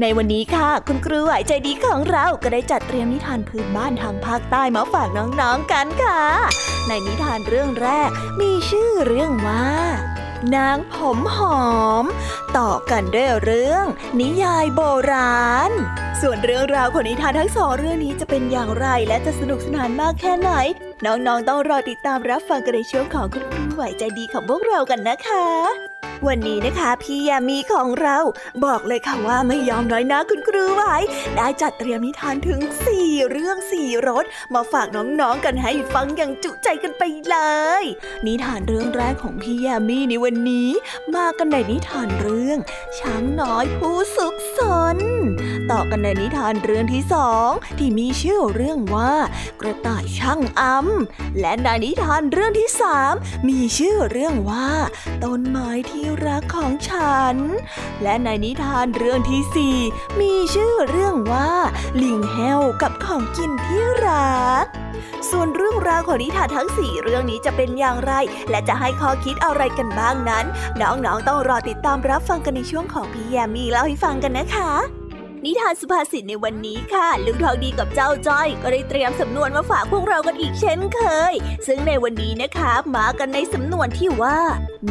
ในวันนี้ค่ะ คุณครูไหวใจดีของเราก็ได้จัดเตรียมนิทานพื้นบ้านทางภาคใต้มาฝากน้องๆกันค่ะ ในนิทานเรื่องแรกมีชื่อเรื่องว่านางผมหอม ต่อกันด้วยเรื่อง นิยายโบราณ ส่วนเรื่องราวของนิทานทั้งสองเรื่องนี้จะเป็นอย่างไรและจะสนุกสนานมากแค่ไหน น้องๆต้องรอติดตามรับฟังกันในช่วงของคุณครูไหวใจดีของพวกเรากันนะคะ วันนี้นะคะ พี่ยามีของเราบอกเลยค่ะว่าไม่ยอมน้อยนะคุณครูไว้ได้จัดเตรียมนิทานถึงสี่เรื่องสี่รสมาฝากน้องๆกันให้ฟังอย่างจุใจกันไปเลย นิทานเรื่องแรกของพี่ยามีในวันนี้ มากันในนิทานเรื่อง ช้างน้อยผู้สุขสน ต่อกันในนิทานเรื่องที่สองที่มีชื่อเรื่องว่า กระต่ายช่างอำและในนิทานเรื่องที่สามมีชื่อเรื่องว่าต้นไม้ที่รักของฉัน และในนิทานเรื่องที่สี่มีชื่อเรื่องว่า ลิงแฮวกับของกินที่รัก ส่วนเรื่องราวของนิทานทั้งสี่เรื่องนี้จะเป็นอย่างไร และจะให้ข้อคิดอะไรกันบ้างนั้น น้องๆต้องรอติดตามรับฟังกันในช่วงของพี่แยมมีเล่าให้ฟังกันนะคะ นิทานสุภาษิตในวันนี้ค่ะ ลุงทองดีกับเจ้าจ้อย ก็ได้เตรียมสำนวนมาฝากพวกเรากันอีกเช่นเคย ซึ่งในวันนี้นะคะมากันในสำนวนที่ว่า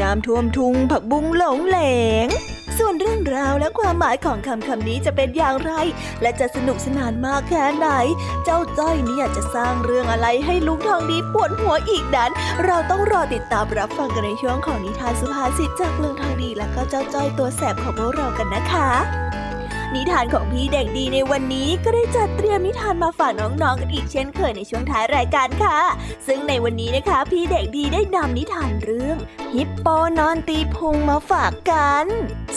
น้ำท่วมทุงผักบุ้งหลงเหลง ส่วนเรื่องราวและความหมายของคำคำนี้จะเป็นอย่างไร และจะสนุกสนานมากแค่ไหน เจ้าจ้อยนี่ยจะสร้างเรื่องอะไรให้ลุงทองดีปวดหัวอีกนั้น เราต้องรอติดตามรับฟังกันในช่วงของนิทานสุภาษิตจากลุงทองดีและก็เจ้าจ้อยตัวแสบของพวกเรากันนะคะ นิทานของพี่เด็กดีในวันนี้ก็ได้จัดเตรียมนิทานมาฝากน้องๆกันอีกเช่นเคยในช่วงท้ายรายการค่ะ ซึ่งในวันนี้นะคะ พี่เด็กดีได้นำนิทานเรื่อง ฮิปโปนอนตีพุงมาฝากกัน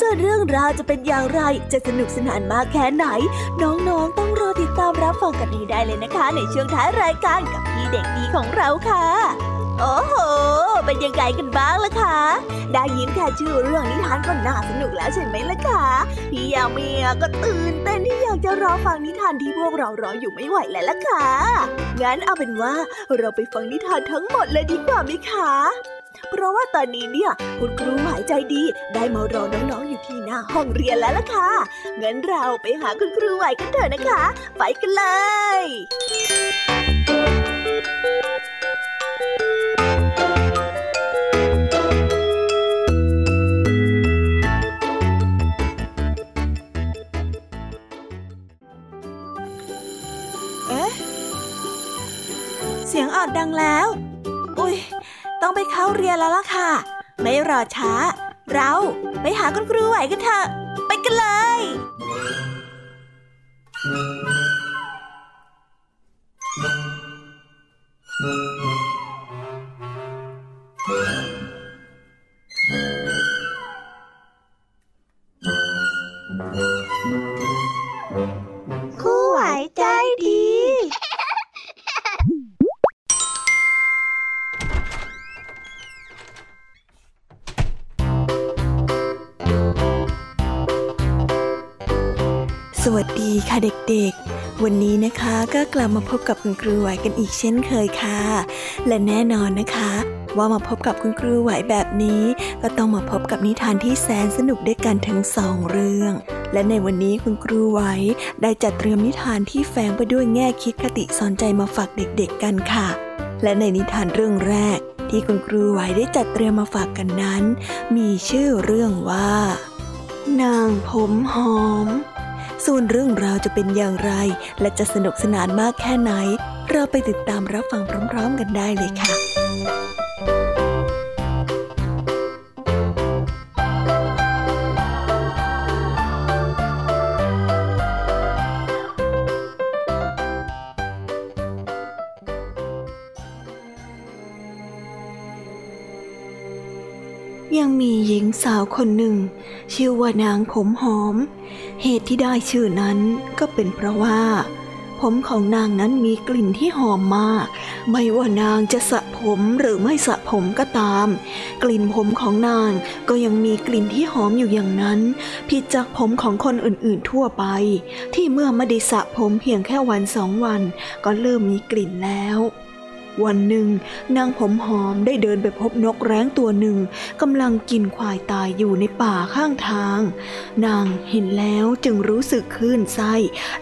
ส่วนเรื่องราวจะเป็นอย่างไรจะสนุกสนานมากแค่ไหน น้องๆต้องรอติดตามรับฟังกันให้ได้เลยนะคะ ในช่วงท้ายรายการกับพี่เด็กดีของเราค่ะ โอ้โห เป็นยังไงกันบ้างล่ะคะ ได้ยินแค่ชื่อเรื่องนิทานก็น่าสนุกแล้วใช่ไหมล่ะคะ พี่ยามีก็ตื่นเต้นที่อยากจะรอฟังนิทานที่พวกเรารออยู่ไม่ไหวแล้วล่ะค่ะ งั้นเอาเป็นว่าเราไปฟังนิทานทั้งหมดเลยดีกว่าไหมคะ เพราะว่าตอนนี้เนี่ยคุณครูหายใจดี ได้มารอน้องๆอยู่ที่หน้าห้องเรียนแล้วล่ะค่ะ งั้นเราไปหาคุณครูไหวกันเถอะนะคะ ไปกันเลย เอ๊ะ เสียงออดดังแล้ว อุ้ย ต้องไปเข้าเรียนแล้วล่ะค่ะ ไม่รอช้า เราไปหาคุณครูไหวกันเถอะ ไปกันเลย คู่ไหวใจดี สวัสดีค่ะเด็กๆวันนี้นะคะก็กลับมาพบกับคุณครูไหวกันอีกเช่นเคยค่ะ และแน่นอนนะคะ ว่ามาพบกับคุณครูไหวแบบนี้ ก็ต้องมาพบกับนิทานที่แสนสนุกด้วยกันทั้งสองเรื่อง และในวันนี้คุณครูไหวได้จัดเตรียมนิทานที่แฝงไปด้วยแง่คิดคติสอนใจมาฝากเด็กๆกันค่ะ และในนิทานเรื่องแรก ที่คุณครูไหวได้จัดเตรียมมาฝากกันนั้น มีชื่อเรื่องว่า นางผมหอม ส่วนเรื่องราวจะเป็นอย่างไร และจะสนุกสนานมากแค่ไหน เราไปติดตามรับฟังพร้อม ๆ กันได้เลยค่ะาวคนหนึ่ง ชื่อว่านางผมหอม เหตุที่ได้ชื่อนั้นก็เป็นเพราะว่า ผมของนางนั้นมีกลิ่นที่หอมมาก ไม่ว่านางจะสระผมหรือไม่สระผมก็ตาม กลิ่นผมของนางก็ยังมีกลิ่นที่หอมอยู่อย่างนั้น ผิดจากผมของคนอื่นๆทั่วไป ที่เมื่อไม่ได้สระผมเพียงแค่วันสองวัน ก็เริ่มมีกลิ่นแล้ว วันหนึ่ง นางผมหอมได้เดินไปพบนกแร้งตัวหนึ่งกำลังกินควายตายอยู่ในป่าข้างทาง นางเห็นแล้วจึงรู้สึกคลื่นไส้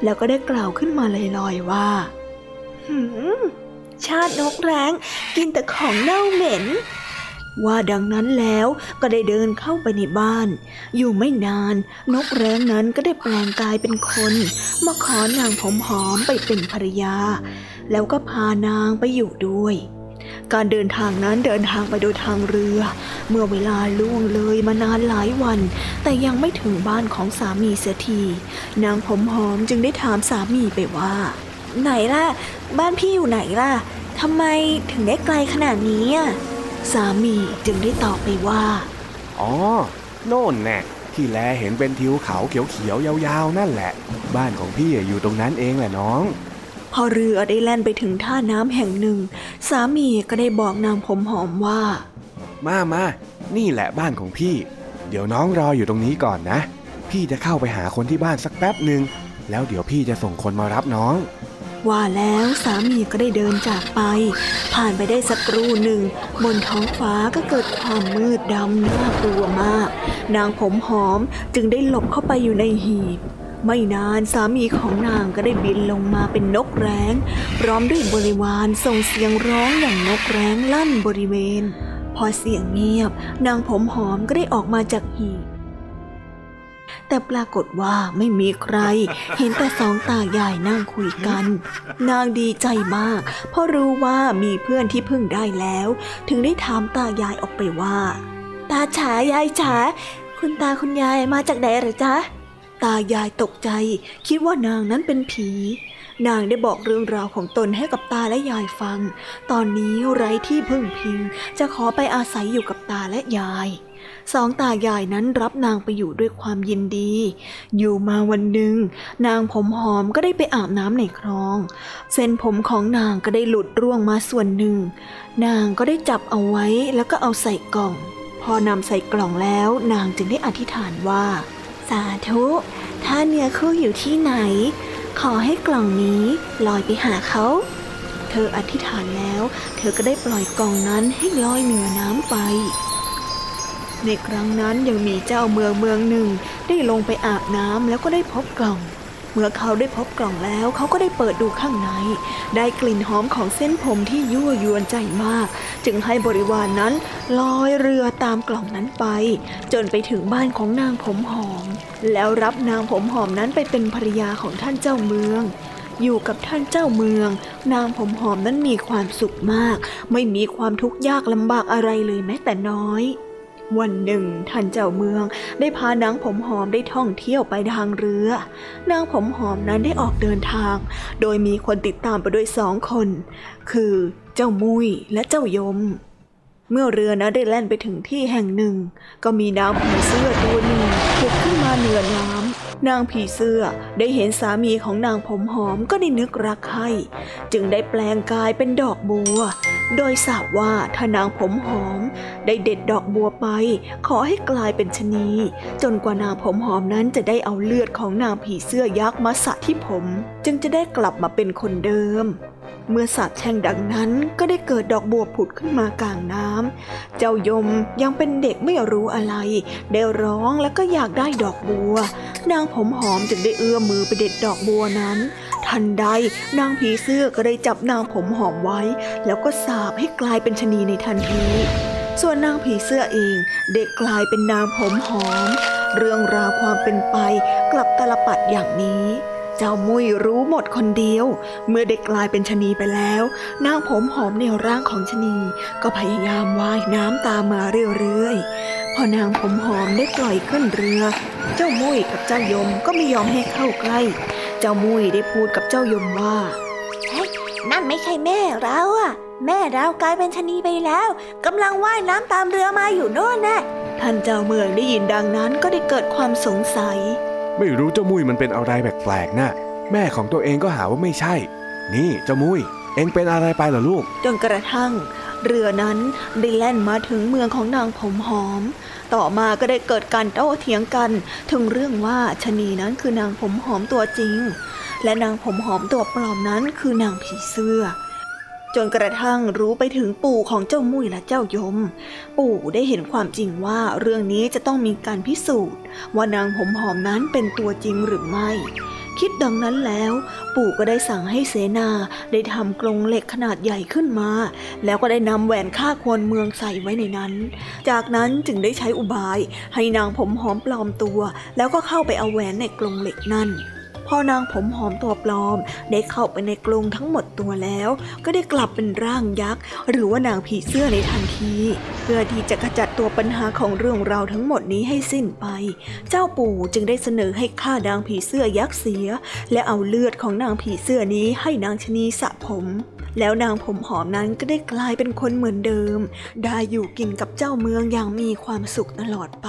แล้วก็ได้กล่าวขึ้นมาลอยๆว่าหืมชาตินกแร้งกินแต่ของเน่าเหม็น ว่าดังนั้นแล้วก็ได้เดินเข้าไปในบ้าน อยู่ไม่นาน นกแร้งนั้นก็ได้แปลงกายเป็นคน มาขอนางผมหอมไปเป็นภรรยา แล้วก็พานางไปอยู่ด้วย การเดินทางนั้นเดินทางไปโดยทางเรือ เมื่อเวลาล่วงเลยมานานหลายวัน แต่ยังไม่ถึงบ้านของสามีเสียทีนางผมหอมจึงได้ถามสามีไปว่า ไหนล่ะ บ้านพี่อยู่ไหนล่ะทำไมถึงได้ไกลขนาดนี้สามีจึงได้ตอบไปว่า อ๋อ โน่นแน่ที่แลเห็นเป็นทิวเขาเขียวๆยาวๆ นั่นแหละ บ้านของพี่อยู่ตรงนั้นเองแหละน้อง พอเรือได้แล่นไปถึงท่าน้ำแห่งหนึ่ง สามีก็ได้บอกนางผมหอมว่า มามานี่แหละบ้านของพี่ เดี๋ยวน้องรออยู่ตรงนี้ก่อนนะ พี่จะเข้าไปหาคนที่บ้านสักแป๊บหนึ่งแล้วเดี๋ยวพี่จะส่งคนมารับน้องว่าแล้วสามีก็ได้เดินจากไป ผ่านไปได้สักครู่หนึ่ง บนท้องฟ้าก็เกิดความมืดดำน่ากลัวมาก นางผมหอมจึงได้หลบเข้าไปอยู่ในหีบ ไม่นานสามีของนางก็ได้บินลงมาเป็นนกแร้ง พร้อมด้วยบริวารส่งเสียงร้องอย่างนกแร้งลั่นบริเวณ พอเสียงเงียบ นางผมหอมก็ได้ออกมาจากหีบแต่ปรากฏว่าไม่มีใคร เห็นแต่สองตายายนั่งคุยกัน นางดีใจมาก เพราะรู้ว่ามีเพื่อนที่พึ่งได้แล้ว ถึงได้ถามตายายออกไปว่า ตาฉายายฉาคุณตาคุณยายมาจากไหนหรือจ๊ะ ตายายตกใจ คิดว่านางนั้นเป็นผี นางได้บอกเรื่องราวของตนให้กับตาและยายฟัง ตอนนี้ไร้ที่พึ่งพิง จะขอไปอาศัยอยู่กับตาและยายสองตายายนั้นรับนางไปอยู่ด้วยความยินดี อยู่มาวันหนึ่ง นางผมหอมก็ได้ไปอาบน้ำในคลอง เส้นผมของนางก็ได้หลุดร่วงมาส่วนหนึ่ง นางก็ได้จับเอาไว้แล้วก็เอาใส่กล่อง พอนำใส่กล่องแล้วนางจึงได้อธิษฐานว่า สาธุ ถ้าเนื้อคู่อยู่ที่ไหน ขอให้กล่องนี้ลอยไปหาเขา เธออธิษฐานแล้ว เธอก็ได้ปล่อยกล่องนั้นให้ลอยเหนือน้ำไป ในครั้งนั้นยังมีเจ้าเมืองเมืองหนึ่งได้ลงไปอาบน้ำแล้วก็ได้พบกล่อง เมื่อเขาได้พบกล่องแล้วเขาก็ได้เปิดดูข้างใน ได้กลิ่นหอมของเส้นผมที่ยั่วยวนใจมาก จึงให้บริวารนนั้นลอยเรือตามกล่องนั้นไป จนไปถึงบ้านของนางผมหอม แล้วรับนางผมหอมนั้นไปเป็นภรรยาของท่านเจ้าเมืองอยู่กับท่านเจ้าเมือง นางผมหอมนั้นมีความสุขมาก ไม่มีความทุกข์ยากลำบากอะไรเลยแม้แต่น้อย วันหนึ่งท่านเจ้าเมืองได้พานางผมหอมได้ท่องเที่ยวไปทางเรือ นางผมหอมนั้นได้ออกเดินทาง โดยมีคนติดตามไปด้วยสองคน คือเจ้ามุยและเจ้ายม เมื่อเรือนั้นได้แล่นไปถึงที่แห่งหนึ่ง ก็มีนางผีเสื้อตัวหนึ่งผุดขึ้นมาเหนือน้ำ นางผีเสื้อได้เห็นสามีของนางผมหอมก็ได้นึกรักใครจึงได้แปลงกายเป็นดอกบัว โดยสาบว่าถ้านางผมหอม ได้เด็ดดอกบัวไป ขอให้กลายเป็นชนี จนกว่านางผมหอมนั้นจะได้เอาเลือดของนางผีเสื้อยักษ์มาสะที่ผม จึงจะได้กลับมาเป็นคนเดิม เมื่อสาบแช่งดังนั้นก็ได้เกิดดอกบัวผุดขึ้นมากลางน้ำ เจ้ายมยังเป็นเด็กไม่รู้อะไร ได้ร้องแล้วก็อยากได้ดอกบัว นางผมหอมจึงได้เอื้อมมือไปเด็ดดอกบัวนั้น ทันใดนางผีเสื้อก็ได้จับนางผมหอมไว้ แล้วก็สาบให้กลายเป็นชนีในทันทีส่วนนางผีเสื้อเองเด็กกลายเป็นนางผมหอม เรื่องราวความเป็นไปกลับตลปัดอย่างนี้ เจ้ามุยรู้หมดคนเดียว เมื่อเด็กกลายเป็นชนีไปแล้วนางผมหอมในร่างของชนี ก็พยายามว่ายน้ำตามมาเรื่อยๆ พอนางผมหอมได้ปล่อยขึ้นเรือ เจ้ามุยกับเจ้ายมก็ไม่ยอมให้เข้าใกล้ เจ้ามุยได้พูดกับเจ้ายมว่าเฮ้ยนั่นไม่ใช่แม่เราอะแม่เรากลายเป็นชะนีไปแล้วกำลังว่ายน้ำตามเรือมาอยู่โน่นน่ะท่านเจ้าเมืองได้ยินดังนั้นก็ได้เกิดความสงสัย ไม่รู้เจ้ามุ้ยมันเป็นอะไรแปลกๆนะแม่ของตัวเองก็หาว่าไม่ใช่ นี่เจ้ามุ้ยเองเป็นอะไรไปเหรอลูก จนกระทั่ง เรือนั้นได้แล่นมาถึงเมืองของนางผมหอม ต่อมาก็ได้เกิดการโต้เถียงกัน ถึงเรื่องว่าชะนีนั้นคือนางผมหอมตัวจริง และนางผมหอมตัวปลอมนั้นคือนางผีเสื้อ จนกระทั่งรู้ไปถึงปู่ของเจ้ามุยและเจ้ายม ปู่ได้เห็นความจริงว่าเรื่องนี้จะต้องมีการพิสูจน์ ว่านางผมหอมนั้นเป็นตัวจริงหรือไม่ คิดดังนั้นแล้ว ปู่ก็ได้สั่งให้เสนาได้ทำกรงเหล็กขนาดใหญ่ขึ้นมา แล้วก็ได้นำแหวนค่าควรเมืองใส่ไว้ในนั้น จากนั้นจึงได้ใช้อุบาย ให้นางผมหอมปลอมตัว แล้วก็เข้าไปเอาแหวนในกรงเหล็กนั่น พอนางผมหอมตัวปลอม ได้เข้าไปในกรงทั้งหมดตัวแล้ว ก็ได้กลับเป็นร่างยักษ์ หรือว่านางผีเสื้อในทันที เพื่อที่จะขจัดตัวปัญหาของเรื่องราวทั้งหมดนี้ให้สิ้นไป เจ้าปู่จึงได้เสนอให้ฆ่านางผีเสื้อยักษ์เสีย และเอาเลือดของนางผีเสื้อนี้ให้นางชะนีสระผมแล้วนางผมหอมนั้นก็ได้กลายเป็นคนเหมือนเดิม ได้อยู่กินกับเจ้าเมืองอย่างมีความสุขตลอดไป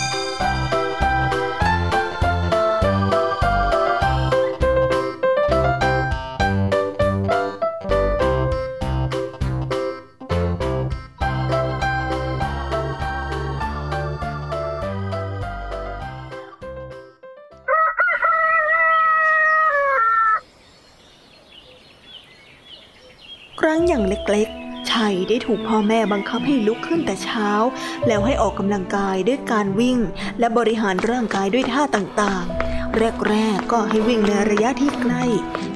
ได้ถูกพ่อแม่บังคับให้ลุกขึ้นแต่เช้า แล้วให้ออกกำลังกายด้วยการวิ่ง และบริหารร่างกายด้วยท่าต่างๆ แรกๆก็ให้วิ่งในระยะที่ใกล้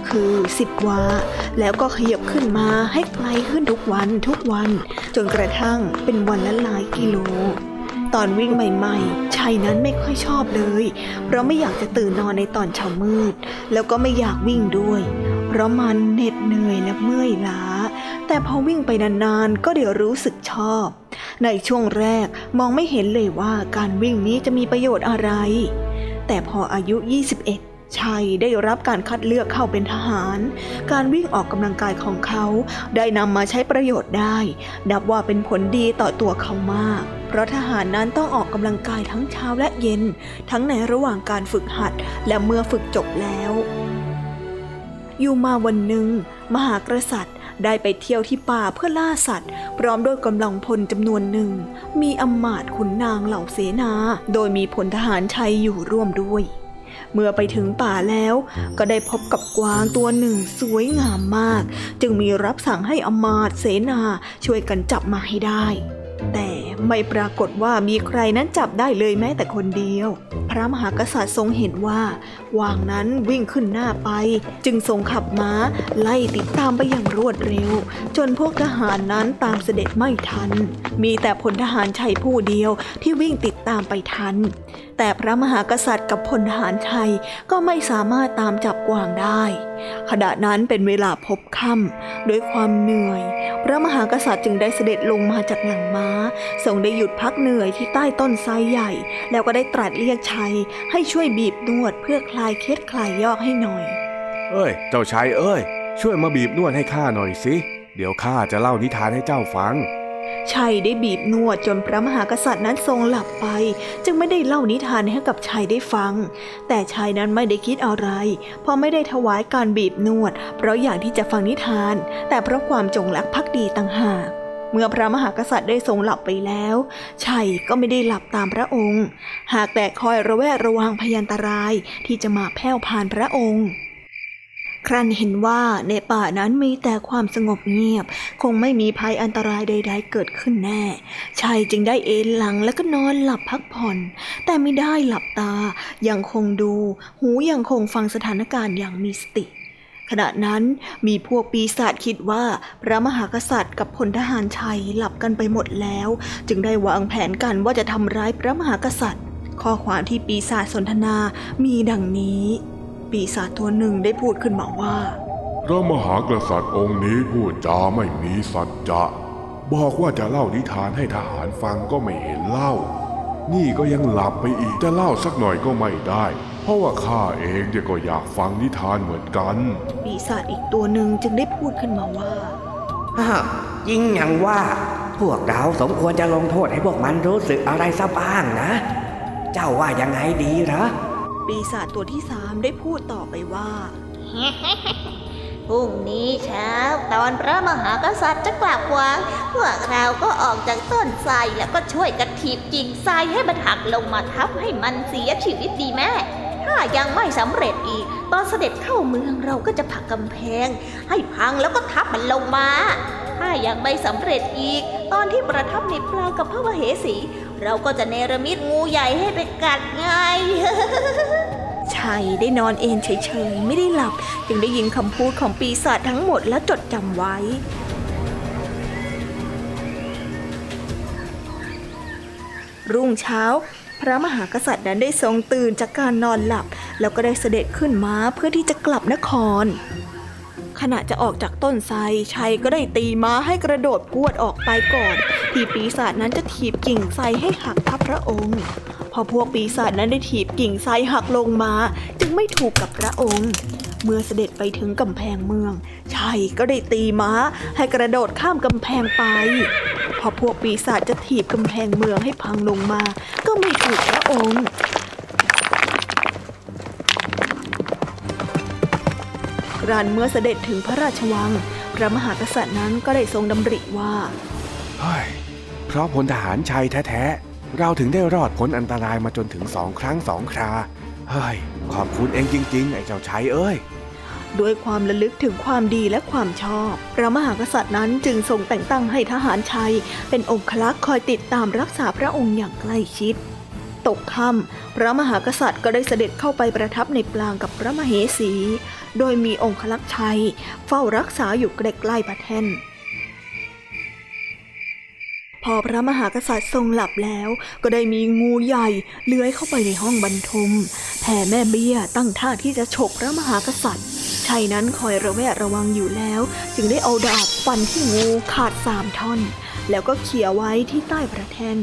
คือ10วา แล้วก็ขยับขึ้นมาให้ไกลขึ้นทุกวันทุกวัน จนกระทั่งเป็นวันละหลายกิโลตอนวิ่งใหม่ๆชัยนั้นไม่ค่อยชอบเลย เพราะไม่อยากจะตื่นนอนในตอนเช้ามืด แล้วก็ไม่อยากวิ่งด้วย เพราะมันเหน็ดเหนื่อยและเมื่อยล้า แต่พอวิ่งไปนานๆ ก็เดี๋ยวรู้สึกชอบ ในช่วงแรกมองไม่เห็นเลยว่าการวิ่งนี้จะมีประโยชน์อะไร แต่พออายุ 21 ชัยได้รับการคัดเลือกเข้าเป็นทหาร การวิ่งออกกำลังกายของเขาได้นำมาใช้ประโยชน์ได้ นับว่าเป็นผลดีต่อตัวเขามาก เพราะทหารนั้นต้องออกกำลังกายทั้งเช้าและเย็น ทั้งในระหว่างการฝึกหัด และเมื่อฝึกจบแล้ว อยู่มาวันหนึ่งมหากษัตริย์ ได้ไปเที่ยวที่ป่าเพื่อล่าสัตว์ พร้อมด้วยกำลังพลจำนวนหนึ่ง มีอำมาตย์ขุนนางเหล่าเสนา โดยมีพลทหารชัยอยู่ร่วมด้วย เมื่อไปถึงป่าแล้วก็ได้พบกับกวางตัวหนึ่งสวยงามมาก จึงมีรับสั่งให้อมาตย์เสนาช่วยกันจับมาให้ได้ แต่ไม่ปรากฏว่ามีใครนั้นจับได้เลยแม้แต่คนเดียว พระมหากษัตริย์ทรงเห็นว่า วางนั้นวิ่งขึ้นหน้าไป จึงทรงขับม้าไล่ติดตามไปอย่างรวดเร็ว จนพวกทหารนั้นตามเสด็จไม่ทัน มีแต่พลทหารชัยผู้เดียวที่วิ่งติดตามไปทัน แต่พระมหากษัตริย์กับพลทหารชัยก็ไม่สามารถตามจับกวางได้ ขณะนั้นเป็นเวลาพบค่ำด้วยความเหนื่อย พระมหากษัตริย์จึงได้เสด็จลงมาจากหลังม้าทรงได้หยุดพักเหนื่อยที่ใต้ต้นไทรใหญ่ แล้วก็ได้ตรัสเรียกชัย ให้ช่วยบีบนวดเพื่อคลายเคล็ดคลายยอกให้หน่อย เอ้ย เจ้าชายเอ้ย ช่วยมาบีบนวดให้ข้าหน่อยสิเดี๋ยวข้าจะเล่านิทานให้เจ้าฟังชัยได้บีบนวดจนพระมหากษัตริย์นั้นทรงหลับไป จึงไม่ได้เล่านิทานให้กับชัยได้ฟัง แต่ชัยนั้นไม่ได้คิดอะไร เพราะไม่ได้ถวายการบีบนวด เพราะอยากที่จะฟังนิทาน แต่เพราะความจงรักภักดีต่างหาก เมื่อพระมหากษัตริย์ได้ทรงหลับไปแล้ว ชัยก็ไม่ได้หลับตามพระองค์ หากแต่คอยระแวดระวังพยันตรายที่จะมาแผ่วผ่านพระองค์ครั้นเห็นว่าในป่านั้นมีแต่ความสงบเงียบ คงไม่มีภัยอันตรายใด ๆ เกิดขึ้นแน่ชัยจึงได้เอนหลังแล้วก็นอนหลับพักผ่อน แต่ไม่ได้หลับตา ยังคงดู หูยังคงฟังสถานการณ์อย่างมีสติ ขณะนั้นมีพวกปีศาจคิดว่าพระมหากษัตริย์กับพลทหารชัยหลับกันไปหมดแล้ว จึงได้วางแผนกันว่าจะทำร้ายพระมหากษัตริย์ ข้อความที่ปีศาจสนทนามีดังนี้ ปีศาจตัวหนึ่งได้พูดขึ้นมาว่า พระมหากษัตริย์องค์นี้พูดจาไม่มีสัจจะ บอกว่าจะเล่านิทานให้ทหารฟังก็ไม่เห็นเล่า นี่ก็ยังหลับไปอีกจะเล่าสักหน่อยก็ไม่ได้ เพราะว่าข้าเองเนี่ยก็อยากฟังนิทานเหมือนกัน ปีศาจอีกตัวหนึ่งจึงได้พูดขึ้นมาว่าอ้าวจริงอย่างว่า พวกเราสมควรจะลงโทษให้พวกมันรู้สึกอะไรซะบ้างนะ เจ้าว่ายังไงดีเหรอ ปีศาจตัวที่สามได้พูดต่อไปว่าพรุ่งนี้เช้าตอนพระมหากษัตริย์จะกลับวังพวกเราก็ออกจากต้นไทรแล้วก็ช่วยกันถีบกิ่งไทรให้มันหักลงมาทับให้มันเสียชีวิตดีแม่ถ้า ยังไม่สำเร็จอีก ตอนเสด็จเข้าเมืองเราก็จะผลักกำแพง ให้พังแล้วก็ทับมันลงมา ถ้ายังไม่สำเร็จอีก ตอนที่ประทับในปลากับพระมเหสี เราก็จะเนรมิตงูใหญ่ให้ไปกัดไงชัยได้นอนเอนเฉยๆ ไม่ได้หลับ จึงได้ยินคำพูดของปีศาจทั้งหมดและจดจำไว้รุ่งเช้า พระมหากษัตริย์นั้นได้ทรงตื่นจากการนอนหลับ แล้วก็ได้เสด็จขึ้นม้าเพื่อที่จะกลับนคร ขณะจะออกจากต้นไทรชัยก็ได้ตีม้าให้กระโดดพวดออกไปก่อน ที่ปีศาจนั้นจะถีบกิ่งไทรให้หักทับพระองค์ พอพวกปีศาจนั้นได้ถีบกิ่งไทรหักลงมา จึงไม่ถูกกับพระองค์ เมื่อเสด็จไปถึงกำแพงเมือง ชัยก็ได้ตีม้าให้กระโดดข้ามกำแพงไป พอพวกปีศาจจะถีบกำแพงเมืองให้พังลงมา ก็ไม่ถูกพระองค์ครั้นเมื่อเสด็จถึงพระราชวัง พระมหากษัตริย์นั้นก็ได้ทรงดำริว่าเฮ้ยเพราะพลทหารชัยแท้ๆ เราถึงได้รอดพ้นอันตรายมาจนถึงสองครั้งสองครา เฮ้ย ขอบคุณเองจริง ๆ ไอ้เจ้าชัยเอ้ย ด้วยความระลึกถึงความดีและความชอบ พระมหากษัตริย์นั้นจึงทรงแต่งตั้งให้ทหารชัย เป็นองคลักษ์คอยติดตามรักษาพระองค์อย่างใกล้ชิด ตกค่ำพระมหากษัตริย์ก็ได้เสด็จเข้าไปประทับในปลางกับพระมเหสี โดยมีองคลักษ์ชัย เฝ้ารักษาอยู่ใกล้ๆพระแท่นพอพระมหากษัตริย์ทรงหลับแล้ว ก็ได้มีงูใหญ่เลื้อยเข้าไปในห้องบรรทมแผ่แม่เบี้ยตั้งท่าที่จะฉกพระมหากษัตริย์ ชัยนั้นคอยระแวดระวังอยู่แล้ว จึงได้เอาดาบฟันที่งูขาดสามท่อน แล้วก็เขี่ยไว้ที่ใต้พระแท่น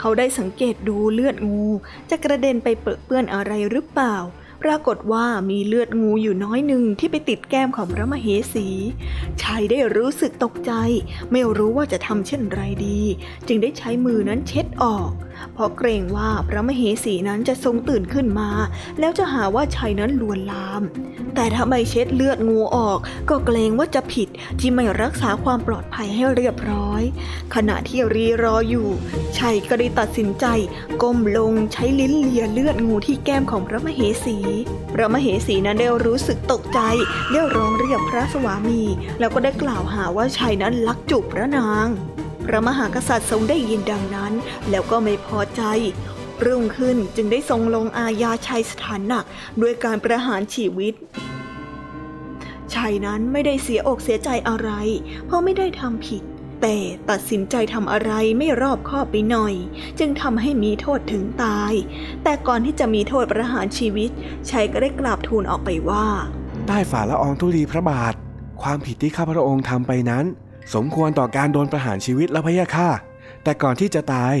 เขาได้สังเกตดูเลือดงู จะกระเด็นไปเปื้อนอะไรหรือเปล่า ปรากฏว่ามีเลือดงูอยู่น้อยหนึ่งที่ไปติดแก้มของพระมเหสี ชายได้รู้สึกตกใจ ไม่รู้ว่าจะทำเช่นไรดี จึงได้ใช้มือนั้นเช็ดออก เพราะเกรงว่าพระมเหสีนั้นจะทรงตื่นขึ้นมา แล้วจะหาว่าชายนั้นลวนลาม แต่ถ้าไม่เช็ดเลือดงูออก ก็เกรงว่าจะผิดที่ไม่รักษาความปลอดภัยให้เรียบร้อย ขณะที่รีรออยู่ชัยก็ได้ตัดสินใจก้มลงใช้ลิ้นเลียเลือดงูที่แก้มของพระมเหสีพระมเหสีนั้นได้รู้สึกตกใจได้ร้องเรียกพระสวามี แล้วก็ได้กล่าวหาว่าชายนั้นลักจูบพระนาง พระมหากษัตริย์ทรงได้ยินดังนั้น แล้วก็ไม่พอใจรุ่งขึ้นจึงได้ทรงลงอาญาชายสถานหนักด้วยการประหารชีวิตชายนั้นไม่ได้เสียอกเสียใจอะไร เพราะไม่ได้ทำผิด แต่ตัดสินใจทำอะไรไม่รอบคอบไปหน่อย จึงทำให้มีโทษถึงตาย แต่ก่อนที่จะมีโทษประหารชีวิตชายก็ได้กราบทูลออกไปว่า ได้ฝ่าละอองธุลีพระบาท ความผิดที่ข้าพระองค์ทำไปนั้น สมควรต่อการโดนประหารชีวิตแล้วพะยะค่ะแต่ก่อนที่จะตาย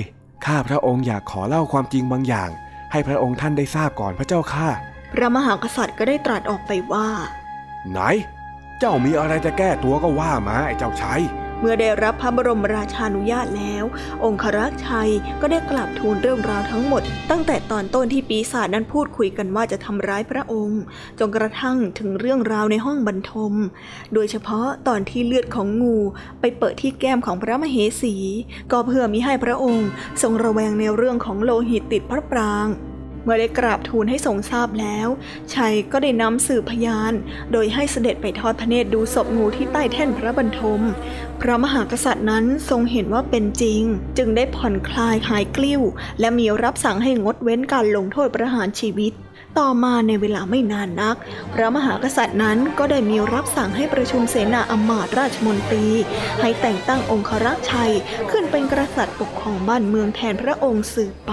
ข้าพระองค์อยากขอเล่าความจริงบางอย่าง ให้พระองค์ท่านได้ทราบก่อนพระเจ้าค่ะ พระมหากษัตริย์ก็ได้ตรัสออกไปว่า ไหน เจ้ามีอะไรจะแก้ตัวก็ว่ามาไอ้เจ้าชัย เมื่อได้รับพระบรมราชานุญาตแล้ว องครักษ์ชัยก็ได้กลับทูลเรื่องราวทั้งหมด ตั้งแต่ตอนต้นที่ปีศาจนั้นพูดคุยกันว่าจะทำร้ายพระองค์ จนกระทั่งถึงเรื่องราวในห้องบรรทม โดยเฉพาะตอนที่เลือดของงูไปเปิดที่แก้มของพระมเหสี ก็เพื่อมิให้พระองค์ ทรงระแวงในเรื่องของโลหิตติดพระปราง เมื่อได้กราบทูลให้ทรงทราบแล้ว ชัยก็ได้นำสื่อพยาน โดยให้เสด็จไปทอดพระเนตรดูศพงูที่ใต้แท่นพระบรรทม พระมหากษัตริย์นั้นทรงเห็นว่าเป็นจริง จึงได้ผ่อนคลายหายกลิ้ว และมีรับสั่งให้งดเว้นการลงโทษประหารชีวิต ต่อมาในเวลาไม่นานนัก พระมหากษัตริย์นั้นก็ได้มีรับสั่งให้ประชุมเสนาอำมาตย์ราชมนตรี ให้แต่งตั้งองครักษ์ชัยขึ้นเป็นกษัตริย์ปกครองบ้านเมืองแทนพระองค์สืบไป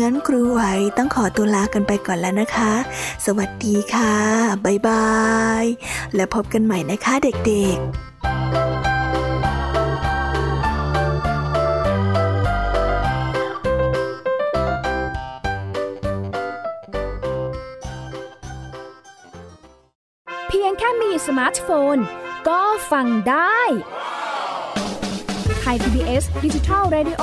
งั้นครูไหวต้องขอตัวลากันไปก่อนแล้วนะคะ สวัสดีค่ะ บ๊ายบาย แล้วพบกันใหม่นะคะเด็กๆเพียงแค่มีสมาร์ทโฟน ก็ฟังได้ ไทย PBS digital Radio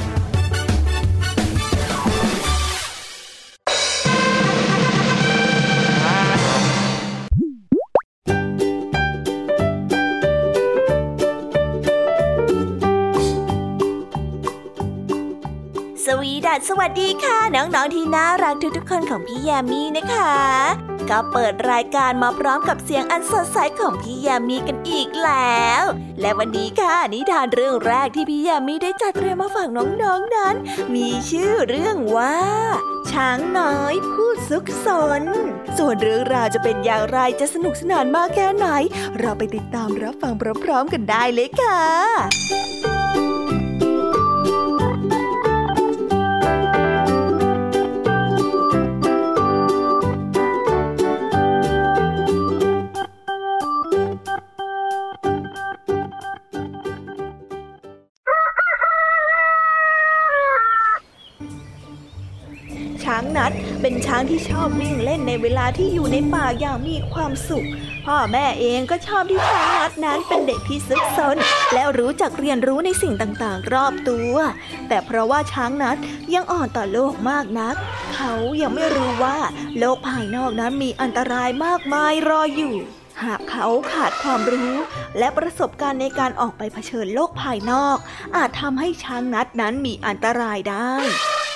สวัสวัสดีค่ะ น้องๆที่น่ารักทุกๆคนของพี่แยามีนะคะ ก็เปิดรายการมาพร้อมกับเสียงอันสดใสของพี่แยามีกันอีกแล้ว และวันนี้ค่ะนิทานเรื่องแรกที่พี่แยามีได้จัดเตรียมมาฝากน้องๆนนั้น มีชื่อเรื่องว่าช้างน้อยผู้ซุกซน ส่วนเรื่องราวจะเป็นอย่างไรจะสนุกสนานมากแค่ไหน เราไปติดตามรับฟังพร้อมๆกันได้เลยค่ะ ช้างนัดเป็นช้างที่ชอบวิ่งเล่นในเวลาที่อยู่ในป่าอย่างมีความสุข พ่อแม่เองก็ชอบที่ช้างนัดนั้นเป็นเด็กที่ซึกซนแล้วรู้จักเรียนรู้ในสิ่งต่างๆ รอบตัว แต่เพราะว่าช้างนัดยังอ่อนต่อโลกมากนัก เขายังไม่รู้ว่าโลกภายนอกนั้นมีอันตรายมากมายรออยู่หากเขาขาดความรู้และประสบการณ์ในการออกไปเผชิญโลกภายนอก อาจทำให้ช้างนัดนั้นมีอันตรายได้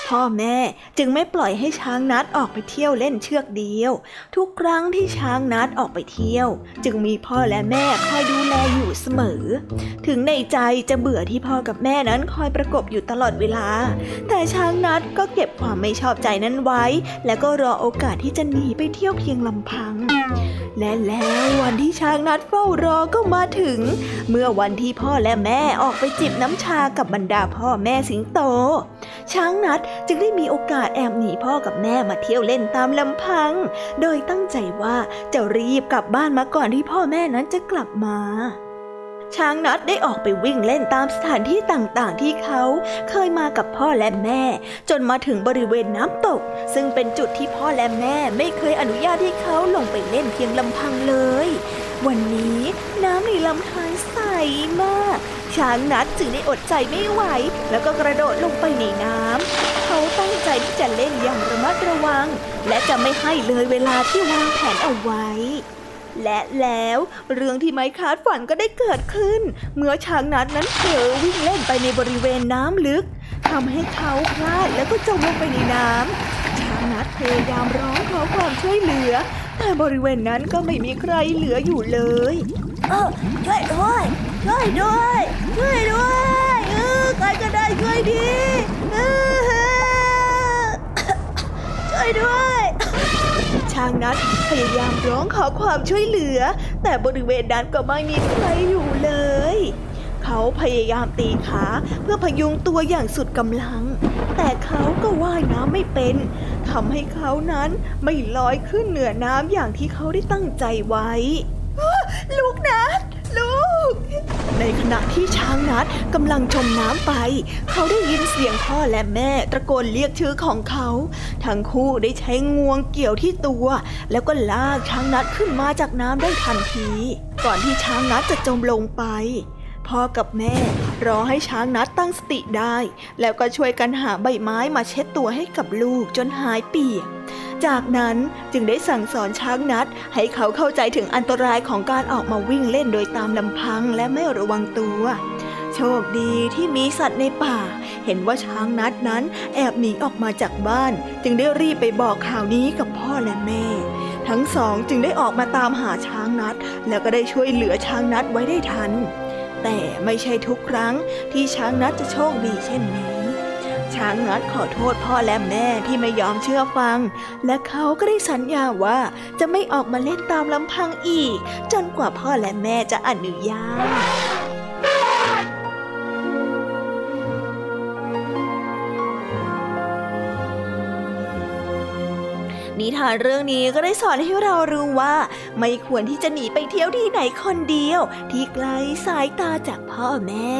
พ่อแม่จึงไม่ปล่อยให้ช้างนัดออกไปเที่ยวเล่นเชือกเดียว ทุกครั้งที่ช้างนัดออกไปเที่ยว จึงมีพ่อและแม่คอยดูแลอยู่เสมอ ถึงในใจจะเบื่อที่พ่อกับแม่นั้นคอยประกบอยู่ตลอดเวลา แต่ช้างนัดก็เก็บความไม่ชอบใจนั้นไว้ แล้วก็รอโอกาสที่จะหนีไปเที่ยวเพียงลำพัง และแล้ววันที่ช้างนัดเฝ้ารอก็มาถึง เมื่อวันที่พ่อและแม่ออกไปจิบน้ำชากับบรรดาพ่อแม่สิงโต ช้างนัดจึงได้มีโอกาสแอบหนีพ่อกับแม่มาเที่ยวเล่นตามลำพัง โดยตั้งใจว่าจะรีบกลับบ้านมาก่อนที่พ่อแม่นั้นจะกลับมาช้างนัดได้ออกไปวิ่งเล่นตามสถานที่ต่างๆ ที่เขาเคยมากับพ่อและแม่ จนมาถึงบริเวณน้ำตก ซึ่งเป็นจุดที่พ่อและแม่ไม่เคยอนุญาตให้เขาลงไปเล่นเพียงลำพังเลย วันนี้น้ำในลำธารใสมาก ช้างนัดจึงได้อดใจไม่ไหว แล้วก็กระโดดลงไปในน้ำ ที่จะเล่นอย่างระมัดระวัง และจะไม่ให้เลยเวลาที่วางแผนเอาไว้ และแล้วเรื่องที่ไม่คาดฝันก็ได้เกิดขึ้น เมื่อช้างนัดนั้นเผลอวิ่งเล่นไปในบริเวณน้ำลึกทำให้เขาพลาดแล้วก็จมลงไปในน้ำช้างนัดพยายามร้องขอความช่วยเหลือ แต่บริเวณนั้นก็ไม่มีใครเหลืออยู่เลยเออช่วยด้วยช่วยด้วยช่วยด้วยเออใครก็ได้ช่วยดีเออ ช่วยด้วยช้างนัดพยายามร้องขอความช่วยเหลือ แต่บริเวณนั้นก็ไม่มีใครอยู่เลย เขาพยายามตีขาเพื่อพยุงตัวอย่างสุดกำลัง แต่เขาก็ว่ายน้ำไม่เป็นทำให้เขานั้นไม่ลอยขึ้นเหนือน้ำอย่างที่เขาได้ตั้งใจไว้ ลูกนัด ลูก ในขณะที่ช้างนัดกำลังจมน้ำไป เขาได้ยินเสียงพ่อและแม่ตะโกนเรียกชื่อของเขา ทั้งคู่ได้ใช้งวงเกี่ยวที่ตัว แล้วก็ลากช้างนัดขึ้นมาจากน้ำได้ทันที ก่อนที่ช้างนัดจะจมลงไปพ่อกับแม่รอให้ช้างนัดตั้งสติได้ แล้วก็ช่วยกันหาใบไม้มาเช็ดตัวให้กับลูกจนหายเปียก จากนั้นจึงได้สั่งสอนช้างนัด ให้เขาเข้าใจถึงอันตรายของการออกมาวิ่งเล่นโดยตามลำพังและไม่ระวังตัว โชคดีที่มีสัตว์ในป่า เห็นว่าช้างนัดนั้นแอบหนีออกมาจากบ้าน จึงได้รีบไปบอกข่าวนี้กับพ่อและแม่ ทั้งสองจึงได้ออกมาตามหาช้างนัด แล้วก็ได้ช่วยเหลือช้างนัดไว้ได้ทัน แต่ไม่ใช่ทุกครั้งที่ช้างนัดจะโชคดีเช่นนี้ ช้างนัดขอโทษพ่อและแม่ที่ไม่ยอมเชื่อฟัง และเขาก็ได้สัญญาว่าจะไม่ออกมาเล่นตามลำพังอีก จนกว่าพ่อและแม่จะอนุญาตนิทานเรื่องนี้ก็ได้สอนให้เรารู้ว่า ไม่ควรที่จะหนีไปเที่ยวที่ไหนคนเดียว ที่ไกลสายตาจากพ่อแม่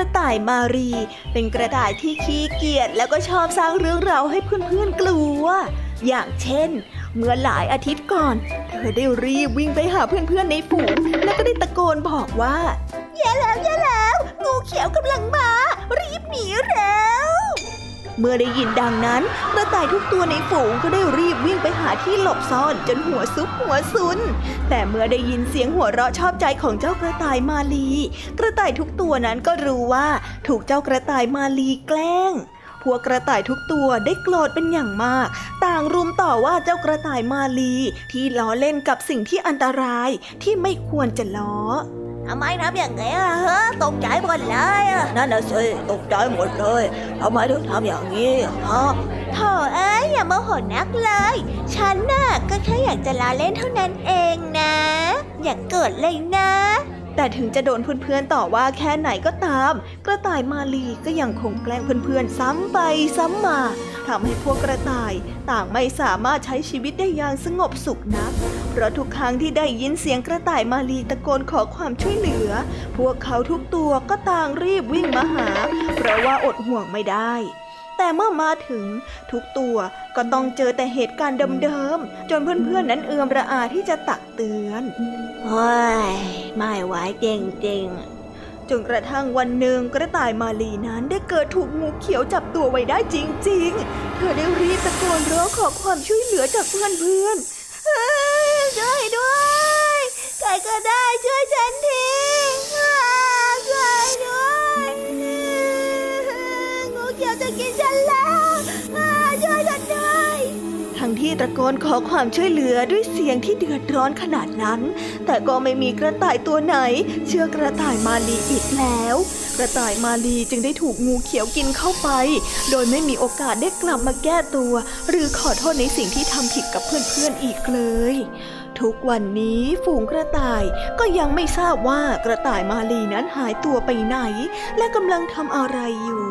ระต่ายมารี เป็นกระต่ายที่ขี้เกียจแล้วก็ชอบสร้างเรื่องราวให้เพื่อนๆกลัว อย่างเช่น เมื่อหลายอาทิตย์ก่อน เธอได้รีบวิ่งไปหาเพื่อนๆในฝูง แล้วก็ได้ตะโกนบอกว่าแย่แล้วแย่แล้ว งูเขียวกำลังมา รีบหนีแล้ว เมื่อได้ยินดังนั้นกระต่ายทุกตัวในฝูงก็ได้รีบวิ่งไปหาที่หลบซ่อนจนหัวซุกหัวซุน แต่เมื่อได้ยินเสียงหัวเราะชอบใจของเจ้ากระต่ายมาลี กระต่ายทุกตัวนั้นก็รู้ว่าถูกเจ้ากระต่ายมาลีแกล้งพวกกระต่ายทุกตัวได้โกรธเป็นอย่างมาก ต่างรุมต่อว่าเจ้ากระต่ายมาลีที่ล้อเล่นกับสิ่งที่อันตรายที่ไม่ควรจะล้อ ทำไมทำอย่างนี้ล่ะฮะตกใจหมดเลยนั่นน่ะสิตกใจหมดเลยทำไมถึงทำอย่างนี้ฮะโธ่เอ้ยอย่าโมโหนักเลย ฉันน่ะก็แค่อยากจะลาเล่นเท่านั้นเองนะ อย่ากเกิดเลยนะ แต่ถึงจะโดนเพื่อนๆต่อว่าแค่ไหนก็ตาม กระต่ายมาลีก็ยังคงแกล้งเพื่อนๆซ้ำไปซ้ำมาทำให้พวกกระต่ายต่างไม่สามารถใช้ชีวิตได้อย่างสงบสุขนัก เพราะทุกครั้งที่ได้ยินเสียงกระต่ายมาลีตะโกนขอความช่วยเหลือ พวกเขาทุกตัวก็ต่างรีบวิ่งมาหา เพราะว่าอดห่วงไม่ได้ แต่เมื่อมาถึงทุกตัวก็ต้องเจอแต่เหตุการณ์เดิมๆ จนเพื่อนๆ นั้นเอื้อมระอาที่จะตักเตือนโอ้ยไม่ไหวจริงๆ จนกระทั่งวันหนึ่งกระต่ายมาลีนั้นได้เกิดถูกงูเขียวจับตัวไว้ได้จริงๆ เธอได้รีบตะโกนร้องขอความช่วยเหลือจากเพื่อนๆช่วยด้วย ใครก็ได้ช่วยฉันที ตะโกนขอความช่วยเหลือด้วยเสียงที่เดือดร้อนขนาดนั้น แต่ก็ไม่มีกระต่ายตัวไหน เชื่อกระต่ายมาลีอีกแล้ว กระต่ายมาลีจึงได้ถูกงูเขียวกินเข้าไป โดยไม่มีโอกาสได้กลับมาแก้ตัว หรือขอโทษในสิ่งที่ทำผิดกับเพื่อนๆอีกเลยทุกวันนี้ฝูงกระต่ายก็ยังไม่ทราบว่ากระต่ายมาลีนั้นหายตัวไปไหน และกำลังทำอะไรอยู่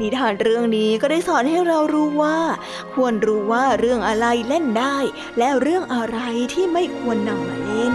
นิทานเรื่องนี้ก็ได้สอนให้เรารู้ว่า ควรรู้ว่าเรื่องอะไรเล่นได้ และเรื่องอะไรที่ไม่ควรนำมาเล่น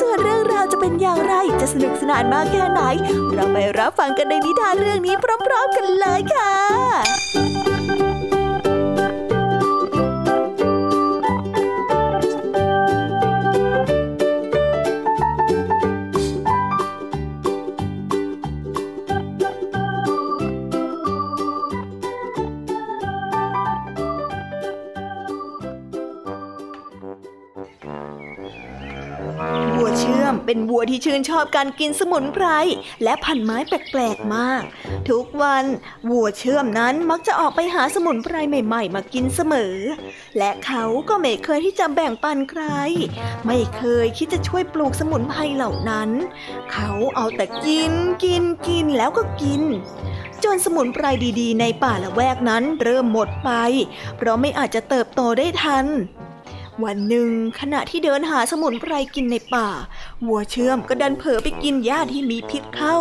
ส่วนเรื่องราวจะเป็นอย่างไรจะสนุกสนานมากแค่ไหน เราไปรับฟังกันในนิทานเรื่องนี้พร้อม ๆ กันเลยค่ะ ที่ชื่นชอบการกินสมุนไพรและพันไม้แปลกๆมาก ทุกวันวัวเชื่อมนั้นมักจะออกไปหาสมุนไพรใหม่ๆ มากินเสมอ และเขาก็ไม่เคยที่จะแบ่งปันใคร ไม่เคยคิดจะช่วยปลูกสมุนไพรเหล่านั้น เขาเอาแต่กินกินกินแล้วก็กินจนสมุนไพรดีๆ ในป่าละแวกนั้นเริ่มหมดไป เพราะไม่อาจจะเติบโตได้ทัน วันหนึ่งขณะที่เดินหาสมุนไพรกินในป่า วัวเชื่อมก็ดันเผลอไปกินหญ้าที่มีพิษเข้า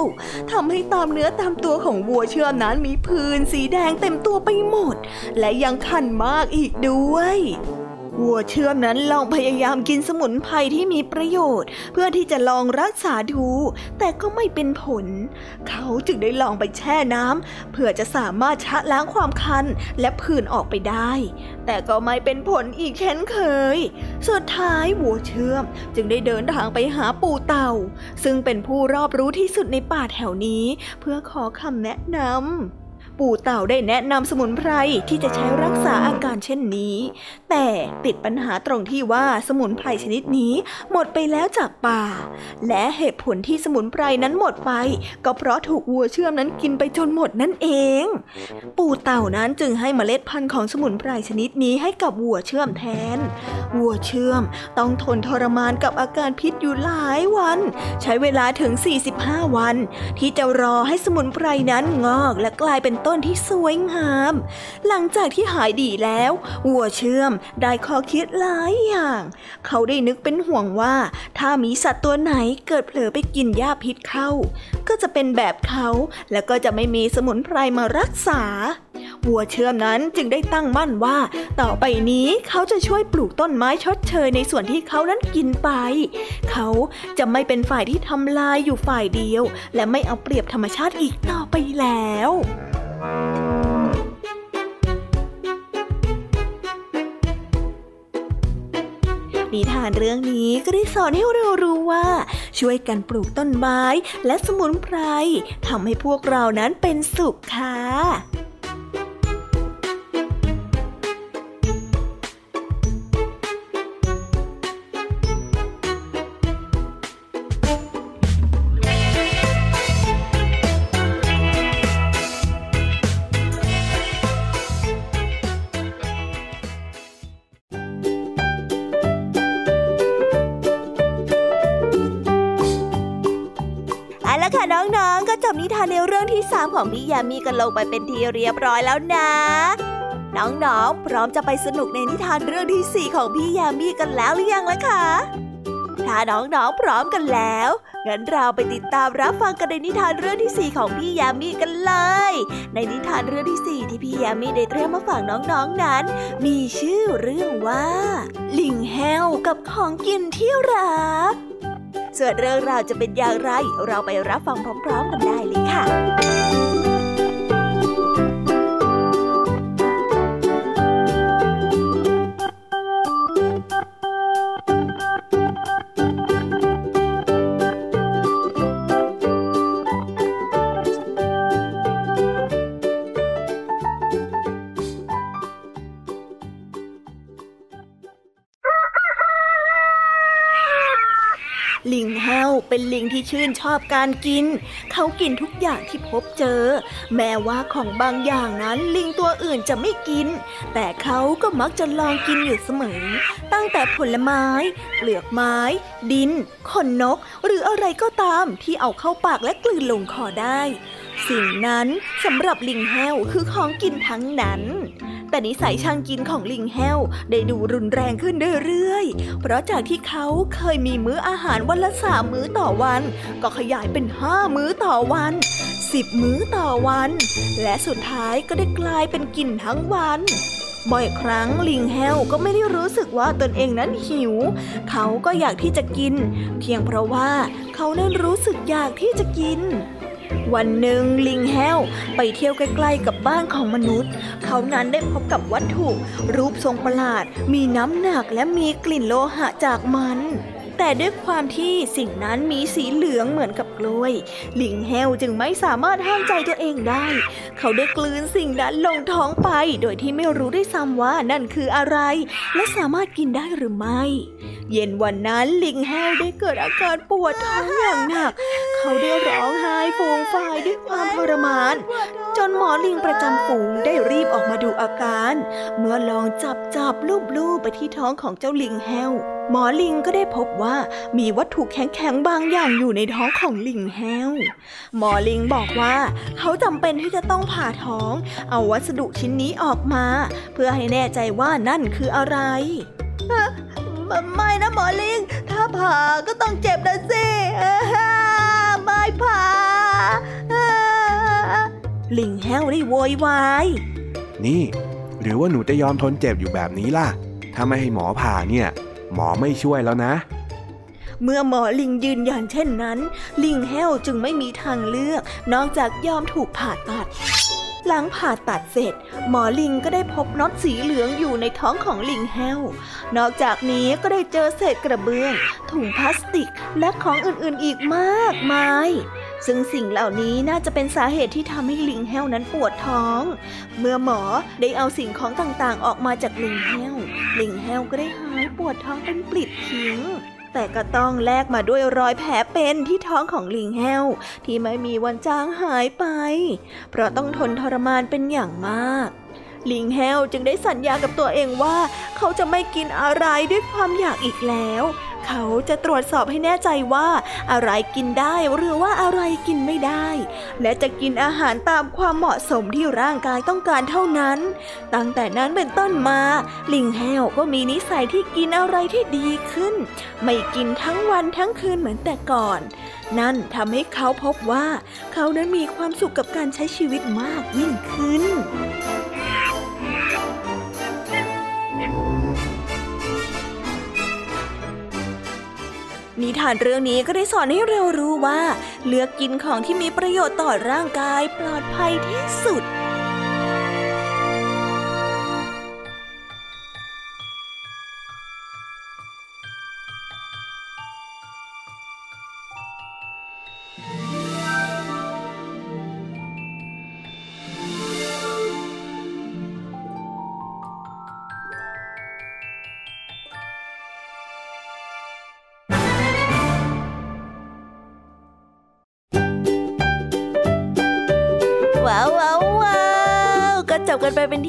ทำให้ตามเนื้อตามตัวของวัวเชื่อมนั้นมีพื้นสีแดงเต็มตัวไปหมด และยังคันมากอีกด้วย วัวเชื่อมนั้นลองพยายามกินสมุนไพรที่มีประโยชน์ เพื่อที่จะลองรักษาดู แต่ก็ไม่เป็นผล เขาจึงได้ลองไปแช่น้ำเพื่อจะสามารถชะล้างความคันและผื่นออกไปได้ แต่ก็ไม่เป็นผลอีกเช่นเคย สุดท้ายวัวเชื่อมจึงได้เดินทางไปหาปู่เต่า ซึ่งเป็นผู้รอบรู้ที่สุดในป่าแถวนี้ เพื่อขอคำแนะนำ ปู่เต่าได้แนะนำสมุนไพรที่จะใช้รักษาอาการเช่นนี้ แต่ติดปัญหาตรงที่ว่าสมุนไพรชนิดนี้หมดไปแล้วจากป่า และเหตุผลที่สมุนไพรนั้นหมดไป ก็เพราะถูกวัวเชื่อมนั้นกินไปจนหมดนั่นเอง ปู่เต่านั้นจึงให้เมล็ดพันธุ์ของสมุนไพรชนิดนี้ให้กับวัวเชื่อมแทน วัวเชื่อมต้องทนทรมานกับอาการพิษอยู่หลายวัน ใช้เวลาถึง 45 วัน ที่จะรอให้สมุนไพรนั้นงอกและกลายเป็นต้น้นที่สวยงาม หลังจากที่หายดีแล้ว วัวเชื่อมได้ข้อคิดหลายอย่าง เขาได้นึกเป็นห่วงว่า ถ้ามีสัตว์ตัวไหนเกิดเผลอไปกินหญ้าพิษเข้า ก็จะเป็นแบบเขาและก็จะไม่มีสมุนไพรมารักษา วัวเชื่อมนั้นจึงได้ตั้งมั่นว่า ต่อไปนี้เขาจะช่วยปลูกต้นไม้ชดเชยในส่วนที่เขานั้นกินไป เขาจะไม่เป็นฝ่ายที่ทำลายอยู่ฝ่ายเดียว และไม่เอาเปรียบธรรมชาติอีกต่อไปแล้ว นิทานเรื่องนี้ก็ได้สอนให้เรารู้ว่า ช่วยกันปลูกต้นไม้และสมุนไพรทำให้พวกเรานั้นเป็นสุขค่ะ กันลงไปเป็นที่เรียบร้อยแล้วนะ น้องๆ พร้อมจะไปสนุกในนิทานเรื่องที่ 4 ของพี่ยามีกันแล้วหรือยังล่ะคะ ถ้าน้องๆ พร้อมกันแล้ว งั้นเราไปติดตามรับฟังกันในนิทานเรื่องที่ 4 ของพี่ยามีกันเลย ในนิทานเรื่องที่ 4 ที่พี่ยามีได้เตรียมมาฝากน้องๆ นั้น มีชื่อเรื่องว่า ลิงแห้วกับของกินที่รักส่วนเรื่องราวจะเป็นอย่างไร เราไปรับฟังพร้อม ๆ กันได้เลยค่ะ อบการกิน เขากินทุกอย่างที่พบเจอ แม้ว่าของบางอย่างนั้นลิงตัวอื่นจะไม่กิน แต่เขาก็มักจะลองกินอยู่เสมอ ตั้งแต่ผลไม้ เปลือกไม้ ดิน ขนนก หรืออะไรก็ตามที่เอาเข้าปากและกลืนลงคอได้ สิ่งนั้นสำหรับลิงแห้วคือของกินทั้งนั้น แต่นิสัยช่างกินของลิงแห้วได้ดูรุนแรงขึ้นเรื่อยๆ เพราะจากที่เขาเคยมีมื้ออาหารวันละสามมื้อต่อวัน ก็ขยายเป็นห้ามื้อต่อวันสิบมื้อต่อวัน และสุดท้ายก็ได้กลายเป็นกินทั้งวันบ่อยครั้งลิงแห้วก็ไม่ได้รู้สึกว่าตนเองนั้นหิว เขาก็อยากที่จะกิน เพียงเพราะว่าเขานั้นรู้สึกอยากที่จะกิน วันหนึ่งลิงแห้วไปเที่ยวใกล้ๆกับบ้านของมนุษย์ เขานั้นได้พบกับวัตถุ รูปทรงประหลาด มีน้ำหนักและมีกลิ่นโลหะจากมัน แต่ด้วยความที่สิ่งนั้นมีสีเหลืองเหมือนกับกล้วย ลิงแห้วจึงไม่สามารถห้ามใจตัวเองได้ เขาได้กลืนสิ่งนั้นลงท้องไป โดยที่ไม่รู้ได้ซ้ำว่านั่นคืออะไร และสามารถกินได้หรือไม่ เย็นวันนั้นลิงแห้วได้เกิดอาการปวดท้องอย่างหนัก เขาได้ร้องไห้ฟูมฟายด้วยความทรมาน จนหมอลิงประจำฝูงได้รีบออกมาดูอาการ เมื่อลองจับจับลูบลูบไปที่ท้องของเจ้าลิงแห้ว หมอลิงก็ได้พบว่ามีวัตถุแข็งๆบางอย่างอยู่ในท้องของลิงแห้ว หมอลิงบอกว่า เขาจำเป็นที่จะต้องผ่าท้อง เอาวัสดุชิ้นนี้ออกมา เพื่อให้แน่ใจว่านั่นคืออะไรไม่นะหมอลิง ถ้าผ่าก็ต้องเจ็บนะสิไม่ผ่าลิงแห้วได้โวยวาย นี่ หรือว่าหนูจะยอมทนเจ็บอยู่แบบนี้ล่ะ ถ้าไม่ให้หมอผ่าเนี่ย หมอไม่ช่วยแล้วนะ เมื่อหมอลิงยืนยันเช่นนั้น ลิงแห้วจึงไม่มีทางเลือก นอกจากยอมถูกผ่าตัด หลังผ่าตัดเสร็จ หมอลิงก็ได้พบน็อตสีเหลืองอยู่ในท้องของลิงแห้วนอกจากนี้ก็ได้เจอเศษกระเบื้อง ถุงพลาสติกและของอื่นๆอีกมากมาย ซึ่งสิ่งเหล่านี้น่าจะเป็นสาเหตุที่ทำให้ลิงแห้วนั้นปวดท้อง เมื่อหมอได้เอาสิ่งของต่างๆ ออกมาจากลิงแห้ว ลิงแห้วก็ได้หายปวดท้องเป็นปลิดทิ้งแต่ก็ต้องแลกมาด้วยรอยแผลเป็นที่ท้องของลิงแห้ว ที่ไม่มีวันจางหายไป เพราะต้องทนทรมานเป็นอย่างมาก ลิงแห้วจึงได้สัญญากับตัวเองว่า เขาจะไม่กินอะไรด้วยความอยากอีกแล้ว เขาจะตรวจสอบให้แน่ใจว่าอะไรกินได้หรือว่าอะไรกินไม่ได้ และจะกินอาหารตามความเหมาะสมที่ร่างกายต้องการเท่านั้น ตั้งแต่นั้นเป็นต้นมา ลิงแห้วก็มีนิสัยที่กินอะไรที่ดีขึ้น ไม่กินทั้งวันทั้งคืนเหมือนแต่ก่อน นั่นทำให้เขาพบว่า เขานั้นมีความสุขกับการใช้ชีวิตมากยิ่งขึ้น นิทานเรื่องนี้ก็ได้สอนให้เรารู้ว่า เลือกกินของที่มีประโยชน์ต่อร่างกายปลอดภัยที่สุด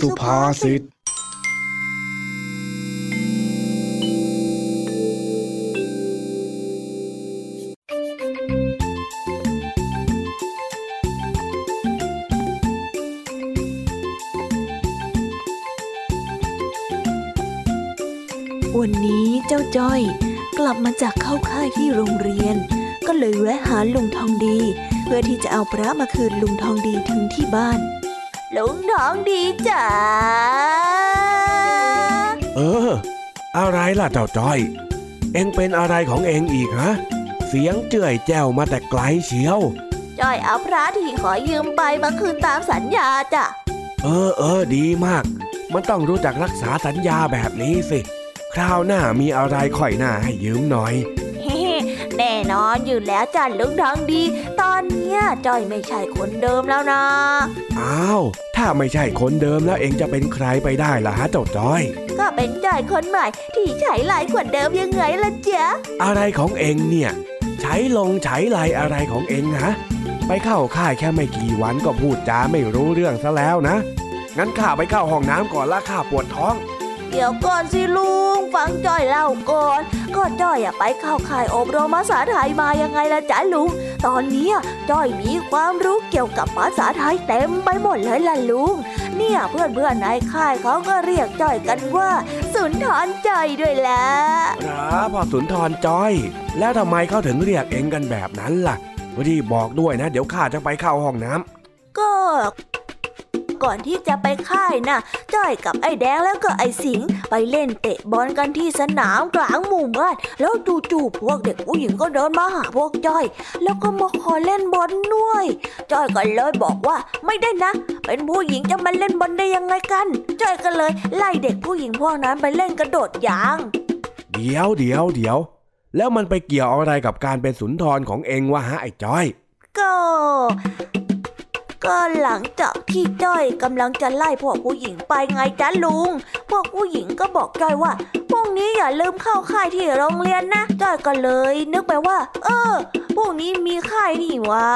สุภาษิตวันนี้เจ้าจ้อย กลับมาจากเข้าค่ายที่โรงเรียน ก็เลยแวะหาลุงทองดี เพื่อที่จะเอาพระมาคืนลุงทองดีถึงที่บ้าน ลุงทองดีจ๋าเออ อะไรล่ะเจ้าจ้อย เอ็งเป็นอะไรของเอ็งอีกฮะ เสียงเจื่อยแจ้วมาแต่ไกลเชียวจ้อยเอาพระที่ขอยืมไปมาคืนตามสัญญาจ้ะ เออเออดีมาก มันต้องรู้จักรักษาสัญญาแบบนี้สิ คราวหน้ามีอะไรค่อยหน้าให้ยืมหน่อยแน่นอนอยู่แล้วจ้ะลุงทองดี ตอนเนี้ยจอยไม่ใช่คนเดิมแล้วนะ อ้าว ถ้าไม่ใช่คนเดิมแล้วเองจะเป็นใครไปได้ล่ะฮะเจ้าจอย ก็เป็นจอยคนใหม่ที่ใช้ลายกว่าเดิมยังไงล่ะจ๊ะอะไรของเองเนี่ย ใช้ลงใช้ลายอะไรของเองฮะไปเข้าค่ายแค่ไม่กี่วันก็พูดจาไม่รู้เรื่องซะแล้วนะ งั้นข้าไปเข้าห้องน้ำก่อนละข้าปวดท้อง เดี๋ยวก่อนสิลุงฟังจ้อยเล่าก่อนก็จ้อยไปเข้าค่ายอบรมภาษาไทยมายังไงล่ะจ๊ะลุง ตอนนี้จ้อยมีความรู้เกี่ยวกับภาษาไทยเต็มไปหมดเลยล่ะลุง เนี่ยเพื่อนเพื่อนในค่ายเขาก็เรียกจ้อยกันว่า สุนทรจ้อยด้วยแหละครับพอสุนทรจ้อย แล้วทำไมเขาถึงเรียกเองกันแบบนั้นล่ะรีบบอกด้วยนะ เดี๋ยวข้าจะไปเข้าห้องน้ำก็ ก่อนที่จะไปค่ายนะ่ะจ้อยกับไอ้แดงแล้วก็ไอ้สิงไปเล่นเตะบอลกันที่สนามกลางหมู่บ้านแล้วจู่ๆพวกเด็กผู้หญิงก็เดินมาหาพวกจ้อย แล้วก็มาขอเล่นบอลด้วยจ้อยก็เลยบอกว่าไม่ได้นะ เป็นผู้หญิงจะมาเล่นบอลได้ยังไงกันจ้อยก็เลยไล่เด็กผู้หญิงพวกนั้นไปเล่นกระโดดยางเดี๋ยวเดี๋ยวเดี๋ยวแล้วมันไปเกี่ยวอะไรกับการเป็นสุนทรของเองวะฮะไอ้จ้อย ก็ ก็หลังจากที่จ้อยกำลังจะไล่พวกผู้หญิงไปไงจ๊ะลุง พวกผู้หญิงก็บอกจ้อยว่าพรุ่งนี้อย่าลืมเข้าค่ายที่โรงเรียนนะ จ้อยก็เลย นึกไปว่า เออพรุ่งนี้มีค่ายนี่วะ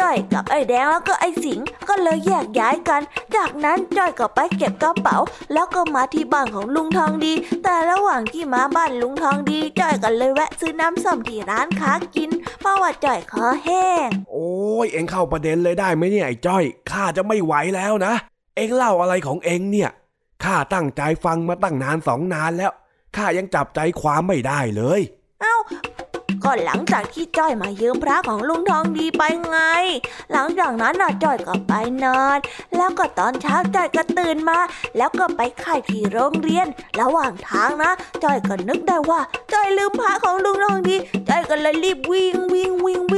จ้อยกับไอ้แดงแล้วก็ไอ้สิงก็เลยแยกย้ายกัน จากนั้นจ้อยก็ไปเก็บกระเป๋า แล้วก็มาที่บ้านของลุงทองดี แต่ระหว่างที่มาบ้านลุงทองดีจ้อยก็เลยแวะซื้อน้ำส้มที่ร้านค้ากิน เพราะว่าจ้อยคอแห้ง โอ้ยเอ็งเข้าประเด็นเลยได้ไหมเนี่ยไอ้จ้อยอยข้าจะไม่ไหวแล้วนะ เอ็งเล่าอะไรของเอ็งเนี่ยข้าตั้งใจฟังมาตั้งนานสองนานแล้วข้ายังจับใจความไม่ได้เลย เอ้าก็หลังจากที่จ้อยมายืมพระของลุงทองดีไปไง หลังจากนั้นน่ะจ้อยก็ไปนอน แล้วก็ตอนเช้าจ้อยก็ตื่นมา แล้วก็ไปค่ายที่โรงเรียน ระหว่างทางนะจ้อยก็นึกได้ว่าจ้อยลืมพระของลุงทองดีจ้อยก็เลยรีบวิ่งวิ่งวิ่งวิ่ง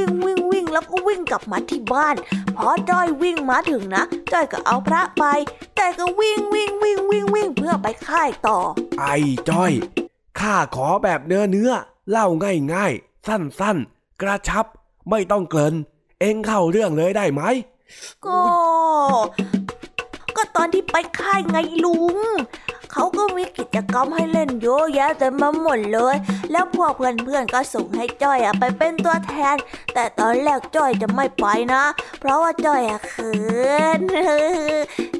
ก็วิ่งกลับมาที่บ้าน พอจ้อยวิ่งมาถึงนะจ้อยก็เอาพระไปจ้อยก็วิ่งวิ่งวิ่งวิ่งวิ่งเพื่อไปค่ายต่อ ไอ้จ้อยข้าขอแบบเนื้อเนื้อเล่าง่ายง่ายๆสั้นๆ กระชับ ไม่ต้องเกิน เอ็งเข้าเรื่องเลยได้ไหมก็ ก็ตอนที่ไปค่ายไงลุง เขาก็มีกิจกรรมให้เล่นเยอะแยะเต็มาหมดเลย แล้วพวกเพื่อนๆก็ส่งให้จ้อยอไปเป็นตัวแทน แต่ตอนแรกจ้อยจะไม่ไปนะ เพราะว่าจ้อยอะเขิน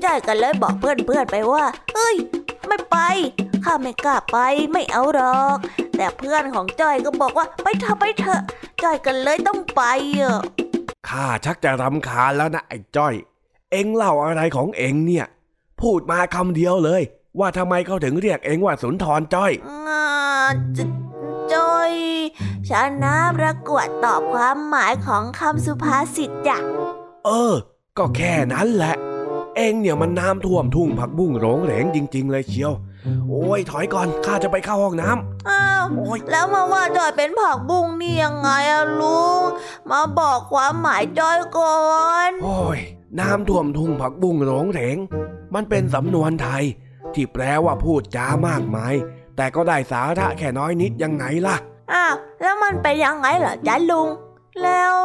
จ้อยก็เลยบอกเพื่อนๆไปว่า เอ้ย ไม่ไปข้าไม่กล้าไปไม่เอาหรอก แต่เพื่อนของจ้อยก็บอกว่าไปเถอะไปเถอะจ้อยก็เลยต้องไปอะข้าชักจะรำคาญแล้วนะไอ้จ้อย เอ็งเล่าอะไรของเอ็งเนี่ย พูดมาคำเดียวเลย ว่าทำไมเขาถึงเรียกเอ็งว่าสุนทรจ้อยอ่าจจอยชนะประกวดตอบความหมายของคำสุภาษิตจ้ะเออ ก็แค่นั้นแหละ เอ็งเนี่ยมันน้ำท่วมทุ่งผักบุ้งโหรงเหรงจริง ๆ เลยเชียว โอ้ยถอยก่อนข้าจะไปเข้าห้องน้ำอ้าวโอ๊ยแล้วมาว่าจอยเป็นผักบุ้งนี่ยังไงอะลุง มาบอกความหมายจอยก่อน โอ้ยน้ำท่วมทุ่งผักบุ้งโหรงเหรงมันเป็นสำนวนไทย ที่แปลว่าพูดจามากมาย แต่ก็ได้สาระแค่น้อยนิดยังไงล่ะ อ้าว แล้วมันเป็นยังไงเหรอจ๊ะลุง แล้ว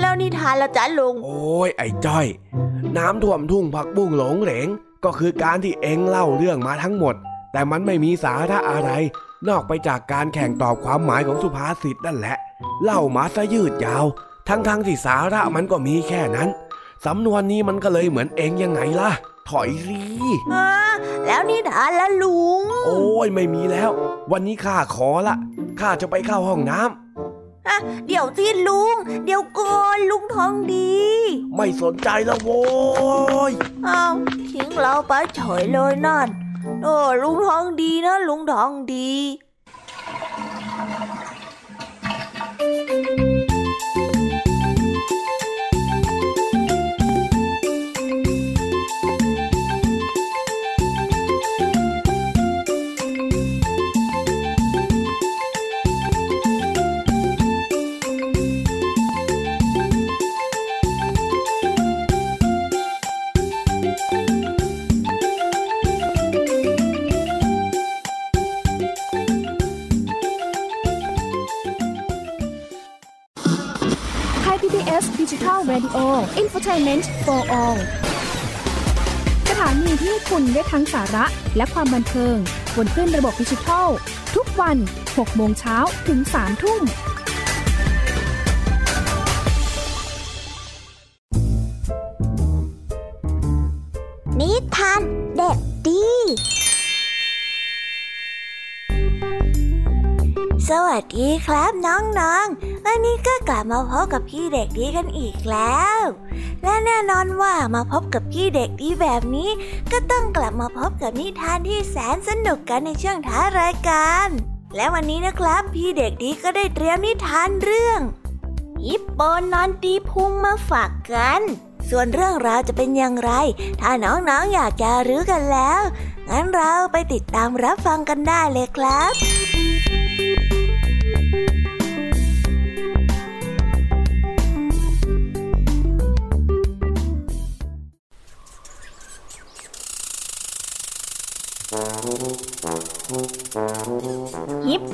แล้วนิทานละจ๊ะลุง โอ้ยไอ้จ้อย น้ำท่วมทุ่งผักบุ้งหลงเหลง ก็คือการที่เอ็งเล่าเรื่องมาทั้งหมด แต่มันไม่มีสาระอะไร นอกไปจากการแข่งตอบความหมายของสุภาษิตนั่นแหละ เล่ามาซะยืดยาว ทั้งๆทที่สาระมันก็มีแค่นั้น สำนวนนี้มันก็เลยเหมือนเอ็งยังไงล่ะ ถอยสิอ่าแล้วนิทานละลุง โอ้ยไม่มีแล้ว วันนี้ข้าขอละข้าจะไปเข้าห้องน้ำฮะเดี๋ยวที่ลุง เดี๋ยวก่อนลุงทองดี ไม่สนใจแล้วโว้ยอ้าวทิ้งเราไปเฉยเลยนั่นโอ้ลุงทองดีนะลุงทองดี ล Radio Infotainment for All สถานีที่คุณได้ทั้งสาระและความบันเทิงบนคลื่นระบบดิจิทัล ทุกวัน 6 โมงเช้าถึง 3 ทุ่ม วัสดีครับน้องๆ วันนี้ก็กลับมาพบกับพี่เด็กดีกันอีกแล้ว และแน่นอนว่ามาพบกับพี่เด็กดีแบบนี้ ก็ต้องกลับมาพบกับนิทานที่แสนสนุกกันในช่วงท้ายรายการ และวันนี้นะครับ พี่เด็กดีก็ได้เตรียมนิทานเรื่องฮิปโปนอนตีพุงมาฝากกัน ส่วนเรื่องราวจะเป็นอย่างไร ถ้าน้องๆออยากจะรู้กันแล้ว งั้นเราไปติดตามรับฟังกันได้เลยครับ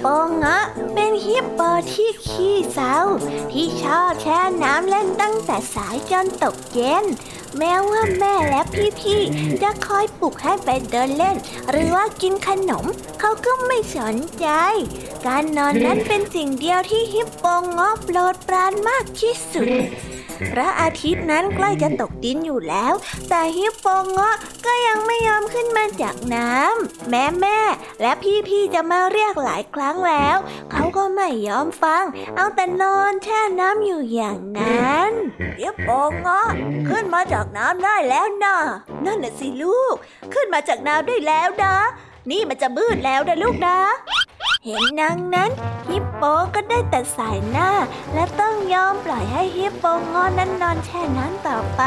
โปเงาะเป็นฮิปโปที่ขี้เศร้า ที่ชอบแช่น้ำเล่นตั้งแต่สายจนตกเย็น แม้ว่าแม่และพี่ๆจะคอยปลุกให้ไปเดินเล่น หรือว่ากินขนม เขาก็ไม่สนใจ การนอนนั้นเป็นสิ่งเดียวที่ฮิปโปงอโปรดปรานมากที่สุด พระอาทิตย์นั้นใกล้จะตกดินอยู่แล้ว แต่ฮิปโปเงาะก็ยังไม่ยอมขึ้นมาจากน้ำแม่แม่และพี่ๆจะมาเรียกหลายครั้งแล้ว เขาก็ไม่ยอมฟัง เอาแต่นอนแช่น้ำอยู่อย่างนั้นฮิปโปเงาะขึ้นมาจากน้ำได้แล้วนะนั่นน่ะสิลูก ขึ้นมาจากน้ำได้แล้วนะ นี่มันจะมืดแล้วนะลูกนะ เห็นนางนั้น ฮิปโปก็ได้แต่สายหน้า และต้องยอมปล่อยให้ฮิปโปงอนนั้นนอนแช่น้ำต่อไป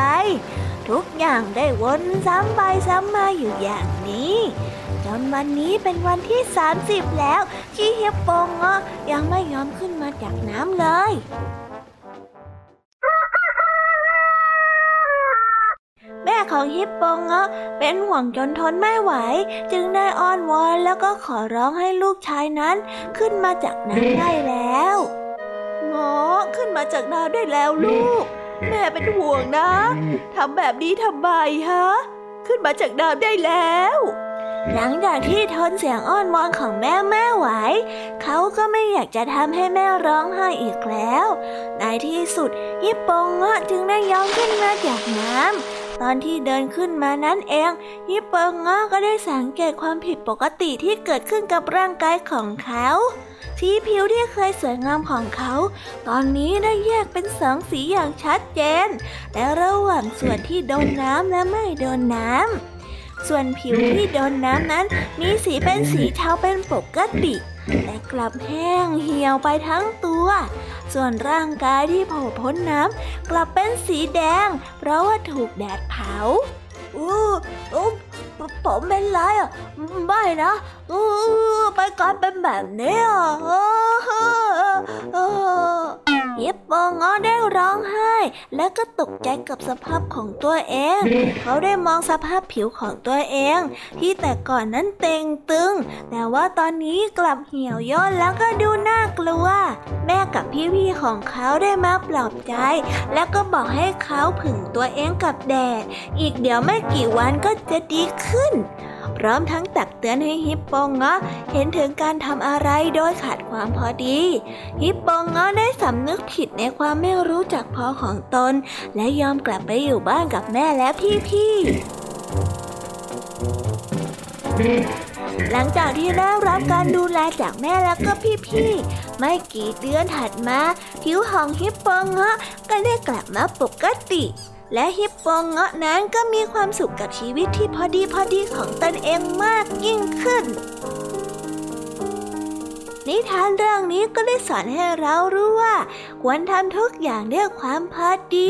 ทุกอย่างได้วนซ้ำไปซ้ำมาอยู่อย่างนี้จนวันนี้เป็นวันที่ 30 แล้วที่ฮิปโปงอยังไม่ยอมขึ้นมาจากน้ำเลย แม่ของฮิปโปงะเป็นห่วงจนทนไม่ไหว จึงได้อ้อนวอนแล้วก็ขอร้องให้ลูกชายนั้นขึ้นมาจากน้ำได้แล้วงอขึ้นมาจากน้ำได้แล้วลูก แม่เป็นห่วงนะทำแบบนี้ทำไมฮะ ขึ้นมาจากน้ำได้แล้วหลังจากที่ทนเสียงอ้อนวอนของแม่แม่ไหว เขาก็ไม่อยากจะทำให้แม่ร้องไห้อีกแล้ว ในที่สุดฮิปโปงะจึงได้ย้อมขึ้นมาจากน้ำ ตอนที่เดินขึ้นมานั้นเองฮิปโปงอก็ได้สังเกตความผิดปกติที่เกิดขึ้นกับร่างกายของเขาสีผิวที่เคยสวยงามของเขา ตอนนี้ได้แยกเป็นสองสีอย่างชัดเจน และระหว่างส่วนที่โดนน้ำและไม่โดนน้ำ ส่วนผิวที่โดนน้ำนั้น มีสีเป็นสีเทาเป็นปกติ แต่กลับแห้งเหี่ยวไปทั้งตัว ส่วนร่างกายที่โผล่พ้นน้ำกลับเป็นสีแดง เพราะว่าถูกแดดเผาอู้ผมเป็นไรอะ ไม่นะ อู้ไปกลายเป็นแบบนี้อะฮิปโปงอได้ร้องไห้ และก็ตกใจกับสภาพของตัวเอง เขาได้มองสภาพผิวของตัวเอง ที่แต่ก่อนนั้นเต่งตึง แต่ว่าตอนนี้กลับเหี่ยวย่นแล้วก็ดูน่ากลัว แม่กับพี่ๆของเขาได้มาปลอบใจ แล้วก็บอกให้เขาผึ่งตัวเองกับแดด อีกเดี๋ยวไม่กี่วันก็จะดีขึ้น พร้อมทั้งตักเตือนให้ฮิปโปงะเห็นถึงการทำอะไรโดยขาดความพอดี ฮิปโปงะได้สำนึกผิดในความไม่รู้จักพอของตน และยอมกลับไปอยู่บ้านกับแม่และพี่ๆหลังจากที่ได้รับการดูแลจากแม่แล้วก็พี่ๆ ไม่กี่เดือนถัดมาผิวของฮิปโปงะก็ได้กลับมาปกติ และฮิปโปเงาะนั้นก็มีความสุขกับชีวิตที่พอดีพอดีของตนเองมากยิ่งขึ้น นิทานเรื่องนี้ก็ได้สอนให้เรารู้ว่า ควรทำทุกอย่างด้วยความพอดี